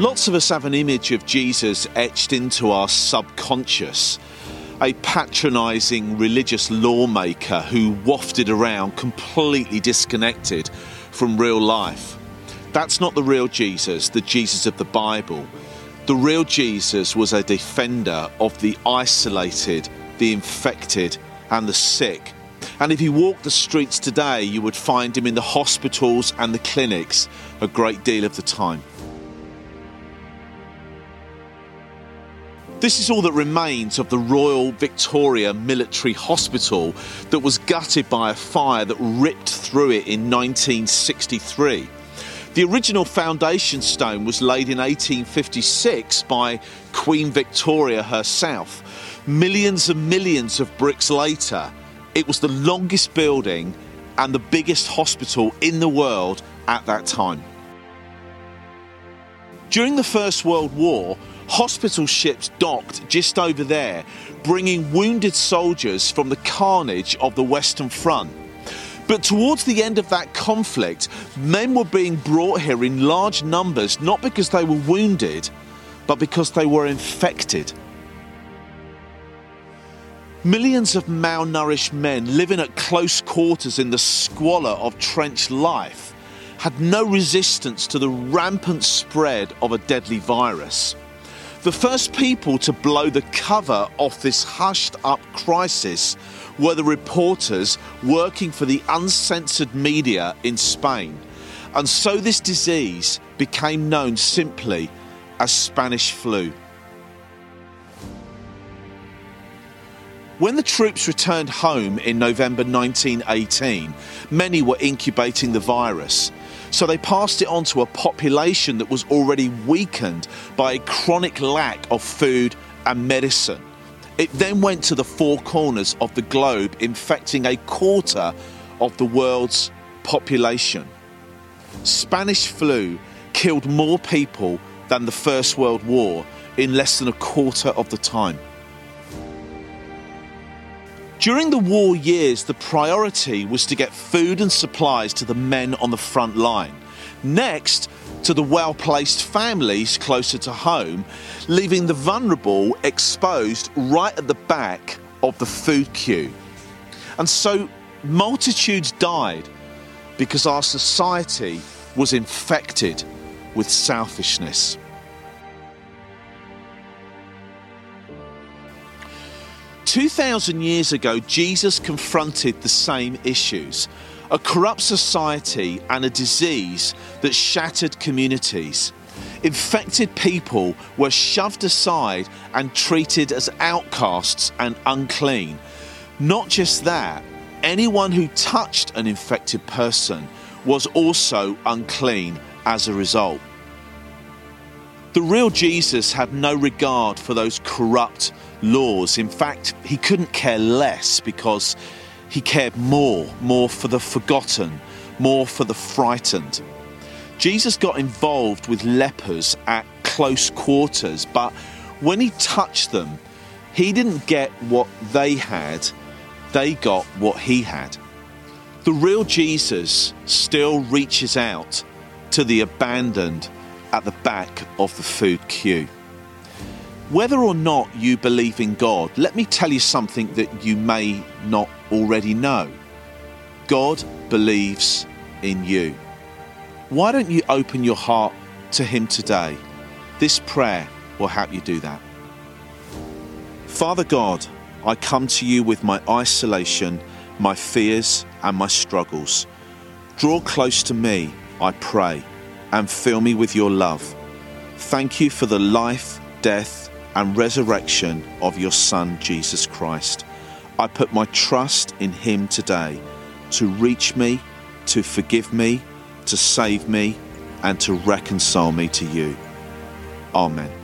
Lots of us have an image of Jesus etched into our subconscious. A patronising religious lawmaker who wafted around completely disconnected from real life. That's not the real Jesus, the Jesus of the Bible. The real Jesus was a defender of the isolated, the infected, and the sick. And if you walk the streets today, you would find him in the hospitals and the clinics a great deal of the time. This is all that remains of the Royal Victoria Military Hospital that was gutted by a fire that ripped through it in 1963. The original foundation stone was laid in 1856 by Queen Victoria herself. Millions and millions of bricks later, it was the longest building and the biggest hospital in the world at that time. During the First World War, hospital ships docked just over there, bringing wounded soldiers from the carnage of the Western Front. But towards the end of that conflict, men were being brought here in large numbers, not because they were wounded, but because they were infected. Millions of malnourished men living at close quarters in the squalor of trench life had no resistance to the rampant spread of a deadly virus. The first people to blow the cover off this hushed up crisis were the reporters working for the uncensored media in Spain. And so this disease became known simply as Spanish flu. When the troops returned home in November 1918, many were incubating the virus. So they passed it on to a population that was already weakened by a chronic lack of food and medicine. It then went to the four corners of the globe, infecting a quarter of the world's population. Spanish flu killed more people than the First World War in less than a quarter of the time. During the war years, the priority was to get food and supplies to the men on the front line. Next, to the well placed families closer to home, leaving the vulnerable exposed right at the back of the food queue. And so multitudes died because our society was infected with selfishness. 2,000 years ago, Jesus confronted the same issues a corrupt society and a disease that shattered communities. Infected people were shoved aside and treated as outcasts and unclean. Not just that, anyone who touched an infected person was also unclean as a result. The real Jesus had no regard for those corrupt laws. In fact, he couldn't care less because he cared more, more for the forgotten, more for the frightened. Jesus got involved with lepers at close quarters, but when he touched them, he didn't get what they had, they got what he had. The real Jesus still reaches out to the abandoned at the back of the food queue. Whether or not you believe in God, let me tell you something that you may not already know. God believes in you. Why don't you open your heart to Him today? This prayer will help you do that. Father God, I come to you with my isolation, my fears, and my struggles. Draw close to me, I pray, and fill me with your love. Thank you for the life, death, and resurrection of your Son, Jesus Christ. I put my trust in Him today to reach me, to forgive me, to save me, and to reconcile me to you. Amen.